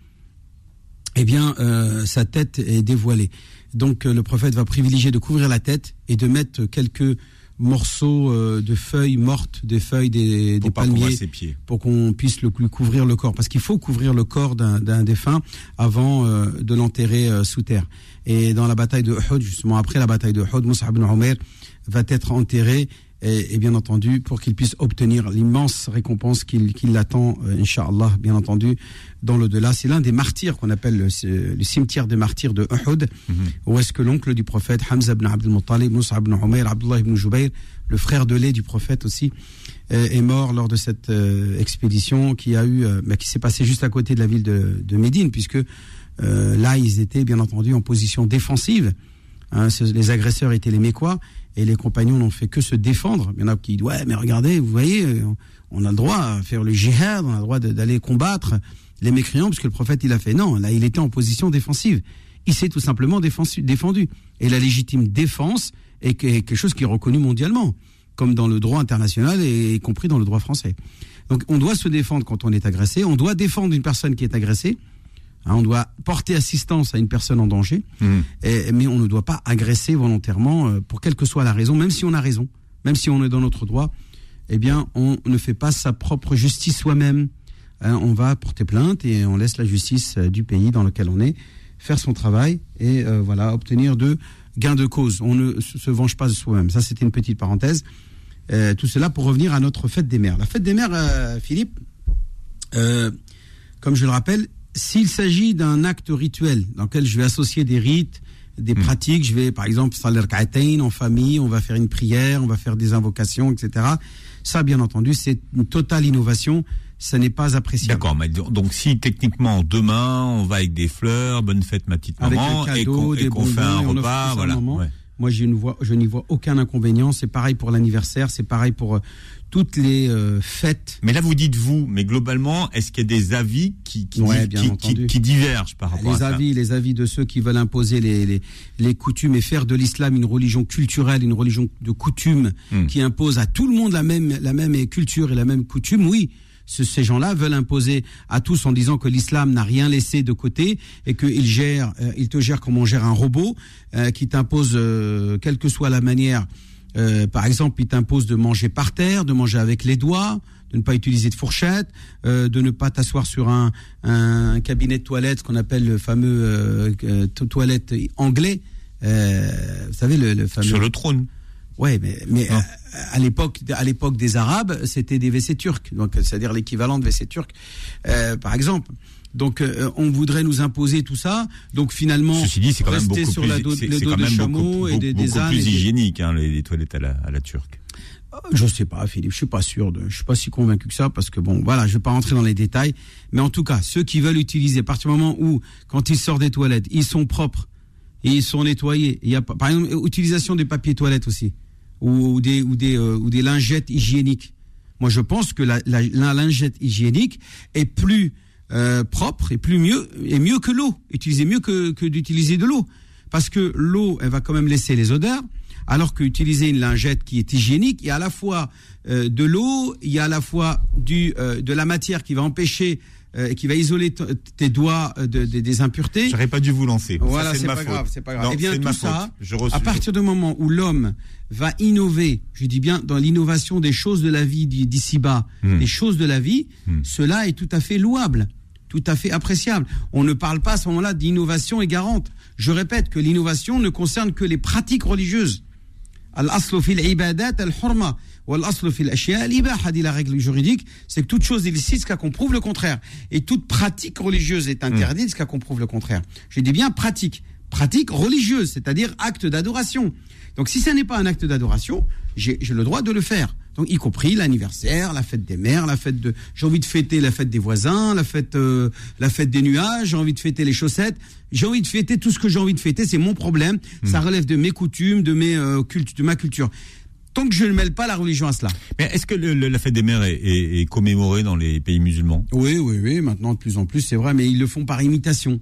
eh bien, euh, sa tête est dévoilée. Donc, euh, le prophète va privilégier de couvrir la tête et de mettre quelques morceaux euh, de feuilles mortes, des feuilles des, Pour des palmiers, ses pieds. pour qu'on puisse le, lui couvrir le corps. Parce qu'il faut couvrir le corps d'un défunt avant de l'enterrer sous terre. Et dans la bataille de Uhud, justement après la bataille de Uhud, Moussa ibn Umair va être enterré et, et bien entendu pour qu'il puisse obtenir l'immense récompense qu'il qu'il l'attend, euh, Inch'Allah, bien entendu, dans l'au-delà. C'est l'un des martyrs qu'on appelle le, le cimetière des martyrs de Uhud, où est-ce que l'oncle du prophète, Hamza ibn Abdul Muttalib, Moussa ibn Abdullah ibn Jubayr, le frère de lait du prophète aussi, euh, est mort lors de cette euh, expédition qui a eu, euh, bah, qui s'est passée juste à côté de la ville de, de Médine, puisque euh, là ils étaient bien entendu en position défensive. Hein, les agresseurs étaient les Mécois et les compagnons n'ont fait que se défendre. Il y en a qui disent ouais mais regardez, vous voyez, on a le droit à faire le jihad, on a le droit d'aller combattre les mécréants, puisque le prophète il a fait non, là il était en position défensive. Il s'est tout simplement défendu. Et la légitime défense est que- quelque chose qui est reconnu mondialement, comme dans le droit international et y compris dans le droit français. Donc on doit se défendre quand on est agressé, on doit défendre une personne qui est agressée, Hein, on doit porter assistance à une personne en danger, et- mais on ne doit pas agresser volontairement euh, pour quelle que soit la raison, même si on a raison, même si on est dans notre droit, eh bien on ne fait pas sa propre justice soi-même. Hein, on va porter plainte et on laisse la justice euh, du pays dans lequel on est faire son travail et euh, voilà obtenir de gains de cause. On ne se venge pas de soi-même. Ça c'était une petite parenthèse. Euh, tout cela pour revenir à notre fête des mères. La fête des mères, euh, Philippe, comme je le rappelle, s'il s'agit d'un acte rituel dans lequel je vais associer des rites, des pratiques, je vais par exemple saler en famille, on va faire une prière, on va faire des invocations, etc. Ça, bien entendu, c'est une totale innovation. Ça n'est pas appréciable. D'accord, mais donc si techniquement demain on va avec des fleurs, bonne fête ma petite maman, avec un cadeau, et qu'on fait un repas, voilà. Moi, je vois, n'y vois aucun inconvénient. C'est pareil pour l'anniversaire, c'est pareil pour euh, toutes les euh, fêtes. Mais là, vous dites vous, mais globalement, est-ce qu'il y a des avis qui qui, qui, divergent par rapport les à avis, ça Les avis de ceux qui veulent imposer les, les, les coutumes et faire de l'islam une religion culturelle, une religion de coutume hmm. qui impose à tout le monde la même la même culture et la même coutume. Oui, ces gens-là veulent imposer à tous en disant que l'islam n'a rien laissé de côté et qu'il gère, euh, il te gère comme on gère un robot, euh, qui t'impose, euh, quelle que soit la manière, par exemple, il t'impose de manger par terre, de manger avec les doigts, de ne pas utiliser de fourchette, de ne pas t'asseoir sur un, un, cabinet de toilette, ce qu'on appelle le fameux toilette anglais. vous savez le, le fameux sur le trône. Ouais, mais, mais euh, à l'époque, à l'époque des Arabes, c'était des WC turcs, donc c'est-à-dire l'équivalent de WC turc, euh, par exemple. Donc euh, on voudrait nous imposer tout ça. Donc finalement, Ceci dit, c'est quand même beaucoup sur plus, la dos, le dos de chameau et des, beaucoup des plus hygiénique hein, les, toilettes à la, à la turque. Je sais pas, Philippe. Je suis pas sûr de. Je suis pas si convaincu que ça parce que bon, voilà, je vais pas rentrer dans les détails. Mais en tout cas, ceux qui veulent utiliser, à partir du moment où, quand ils sortent des toilettes, ils sont propres et ils sont nettoyés. Il y a par exemple utilisation des papiers toilettes aussi ou, des, ou, des, euh, ou des lingettes hygiéniques. Moi, je pense que la, lingette hygiénique est plus euh, propre et plus mieux mieux que l'eau. Utiliser mieux que, que d'utiliser de l'eau, parce que l'eau, elle va quand même laisser les odeurs, alors qu'utiliser une lingette qui est hygiénique, il y a à la fois euh, de l'eau, il y a à la fois du de la matière qui va empêcher euh, qui va isoler tes doigts euh, de, des impuretés. J'aurais pas dû vous lancer. Voilà, c'est pas, grave, c'est pas grave. Eh bien, tout ça, à partir du moment où l'homme va innover, je dis bien dans l'innovation des choses de la vie d'ici-bas, hmm. des choses de la vie, hmm. cela est tout à fait louable, tout à fait appréciable. On ne parle pas à ce moment-là d'innovation égarante. Je répète que l'innovation ne concerne que les pratiques religieuses. Al-aslu fil ibadat al-hurma dit la règle juridique, c'est que toute chose illicite jusqu'à qu'on prouve le contraire. Et toute pratique religieuse est interdite jusqu'à qu'on prouve le contraire. Je dis bien pratique. Pratique religieuse, c'est-à-dire acte d'adoration. Donc si ce n'est pas un acte d'adoration, j'ai le droit de le faire. Donc y compris l'anniversaire, la fête des mères, la fête de j'ai envie de fêter la fête des voisins, la fête euh, la fête des nuages, j'ai envie de fêter les chaussettes, j'ai envie de fêter tout ce que j'ai envie de fêter, c'est mon problème, ça hmm. relève de mes coutumes, de mes euh, de ma culture tant que je ne mêle pas la religion à cela. Mais est-ce que la fête des mères est, commémorée dans les pays musulmans? Oui, oui, oui. Maintenant, de plus en plus, c'est vrai, mais ils le font par imitation.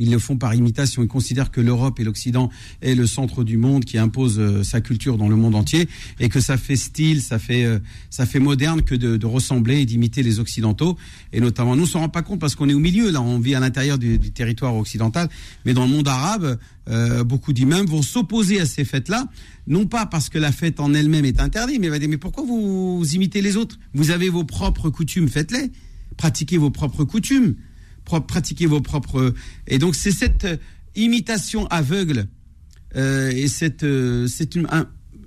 Ils le font par imitation. Ils considèrent que l'Europe et l'Occident est le centre du monde qui impose euh, sa culture dans le monde entier et que ça fait style, ça fait, euh, ça fait moderne que de, ressembler et d'imiter les Occidentaux. Et notamment, nous, on s'en rend pas compte parce qu'on est au milieu. Là, on vit à l'intérieur du, territoire occidental. Mais dans le monde arabe, euh, beaucoup d'imams vont s'opposer à ces fêtes-là, non pas parce que la fête en elle-même est interdite, mais, mais pourquoi vous imitez les autres? Vous avez vos propres coutumes, faites-les. Pratiquez vos propres coutumes pratiquer vos propres. Et donc c'est cette euh, imitation aveugle euh, et cette euh, c'est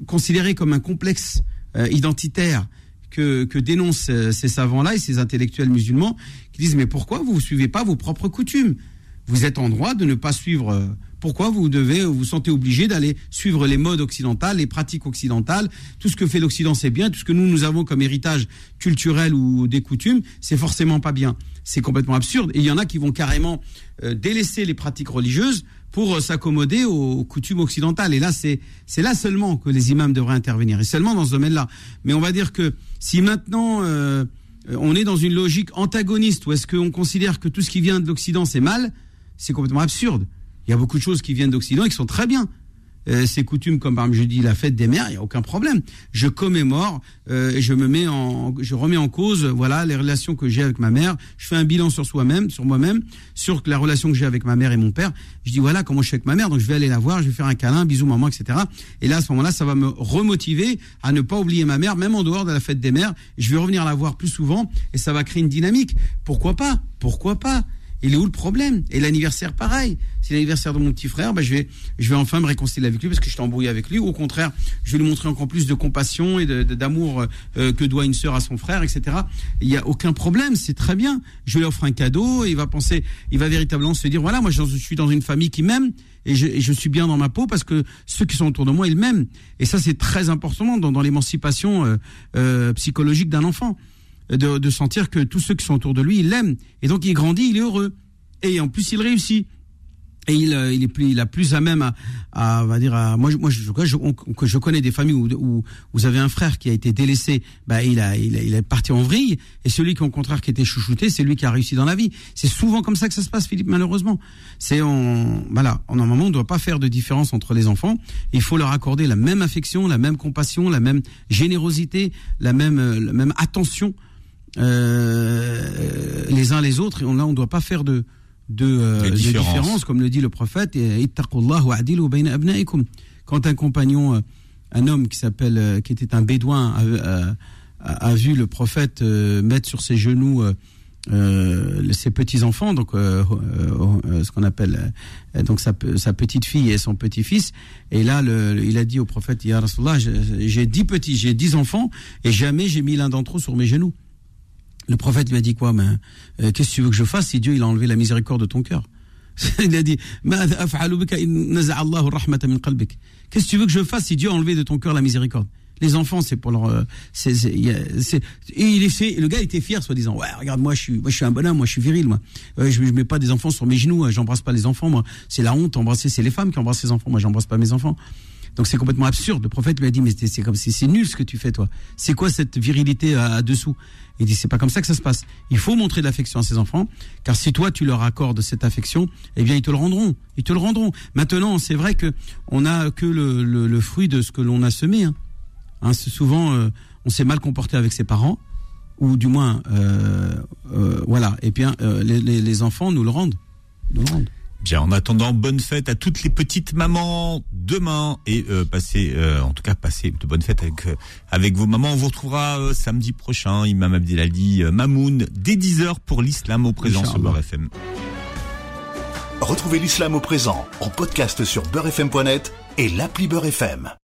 considéré comme un complexe identitaire que, que dénoncent ces savants-là et ces intellectuels musulmans qui disent mais pourquoi vous ne suivez pas vos propres coutumes? Vous êtes en droit de ne pas suivre pourquoi vous devez vous sentez obligé d'aller suivre les modes occidentales, les pratiques occidentales Tout ce que fait l'Occident, c'est bien. Tout ce que nous, nous avons comme héritage culturel ou des coutumes, c'est forcément pas bien. C'est complètement absurde. Et il y en a qui vont carrément euh, délaisser les pratiques religieuses pour euh, s'accommoder aux, coutumes occidentales. Et là, c'est là seulement que les imams devraient intervenir. Et seulement dans ce domaine-là. Mais on va dire que si maintenant euh, on est dans une logique antagoniste, où est-ce qu'on considère que tout ce qui vient de l'Occident c'est mal, c'est complètement absurde. Il y a beaucoup de choses qui viennent d'Occident et qui sont très bien. Euh, ces coutumes comme par exemple je dis la fête des mères, il y a aucun problème. Je commémore euh, et je me mets en, je remets en cause voilà les relations que j'ai avec ma mère. Je fais un bilan sur soi-même, sur moi-même, sur la relation que j'ai avec ma mère et mon père. Je dis voilà comment je suis avec ma mère, donc je vais aller la voir, je vais faire un câlin, bisous maman, etc. Et là à ce moment-là, ça va me remotiver à ne pas oublier ma mère, même en dehors de la fête des mères. Je vais revenir la voir plus souvent et ça va créer une dynamique. Pourquoi pas? Pourquoi pas? Il est où le problème? Et l'anniversaire, pareil. C'est l'anniversaire de mon petit frère, bah, je, vais, je vais enfin me réconcilier avec lui parce que je suis embrouillé avec lui. Ou au contraire, je vais lui montrer encore plus de compassion et d'amour euh, que doit une sœur à son frère, etc. Il n'y a aucun problème, c'est très bien. Je lui offre un cadeau et il va penser, il va véritablement se dire, voilà, moi je suis dans une famille qui m'aime et je, je, suis bien dans ma peau parce que ceux qui sont autour de moi, ils m'aiment. Et ça, c'est très important dans, dans l'émancipation euh, euh, psychologique d'un enfant de, de, sentir que tous ceux qui sont autour de lui, ils l'aiment. Et donc il grandit, il est heureux. Et en plus, il réussit. Et il, euh, il est plus, il a plus à même à, à va dire, à, moi, moi, je, je, connais des familles où, où, vous avez un frère qui a été délaissé, bah, il a, il, a, il est parti en vrille, et celui qui, au contraire, qui était chouchouté, c'est lui qui a réussi dans la vie. C'est souvent comme ça que ça se passe, Philippe, malheureusement. C'est, on, voilà, en un moment, on ne doit pas faire de différence entre les enfants. Il faut leur accorder la même affection, la même compassion, la même générosité, la même, la même attention euh, les uns les autres. Et on, là, on ne doit pas faire de, de, euh, de différence, comme le dit le prophète. Quand un compagnon, euh, un homme qui s'appelle, qui était un bédouin, a, a, a, vu le prophète mettre sur ses genoux euh, ses petits enfants, donc euh, euh, ce qu'on appelle donc sa, sa, petite fille et son petit fils. Et là, le, il a dit au prophète, Ya j'ai dix petits, j'ai dix enfants, et jamais j'ai mis l'un d'entre eux sur mes genoux. Le prophète lui a dit quoi ben, euh, Qu'est-ce que tu veux que je fasse si Dieu il a enlevé la miséricorde de ton cœur <laughs> Il a dit Qu'est-ce que tu veux que je fasse si Dieu a enlevé de ton cœur la miséricorde? Les enfants, c'est pour leur. Euh, et il le gars était fier, soi-disant. Ouais, regarde, moi, je suis, moi, je suis un bonhomme, moi, je suis viril, moi. je, je mets pas des enfants sur mes genoux, j'embrasse pas les enfants, moi. C'est la honte, embrasser, c'est les femmes qui embrassent les enfants, moi, j'embrasse pas mes enfants. Donc c'est complètement absurde. Le prophète lui a dit mais c'est comme si c'est nul ce que tu fais toi. C'est quoi cette virilité à, à dessous? Il dit c'est pas comme ça que ça se passe. Il faut montrer de l'affection à ses enfants, car si toi tu leur accordes cette affection, eh bien ils te le rendront. Ils te le rendront. Maintenant c'est vrai que on a que le, le, le fruit de ce que l'on a semé. Hein. Hein, souvent euh, on s'est mal comporté avec ses parents ou du moins euh, euh, voilà. Et bien euh, les, les, les enfants nous le rendent. Nous le rendent. Bien, en attendant, bonne fête à toutes les petites mamans demain et euh, passez, euh, en tout cas, passez de bonnes fêtes avec euh, avec vos mamans. On vous retrouvera euh, samedi prochain, Imam Abdelali Mamoun, dès 10h pour l'islam au présent sur Beurre FM. Retrouvez l'islam au présent en podcast sur beurrefm.net et l'appli Beurre FM.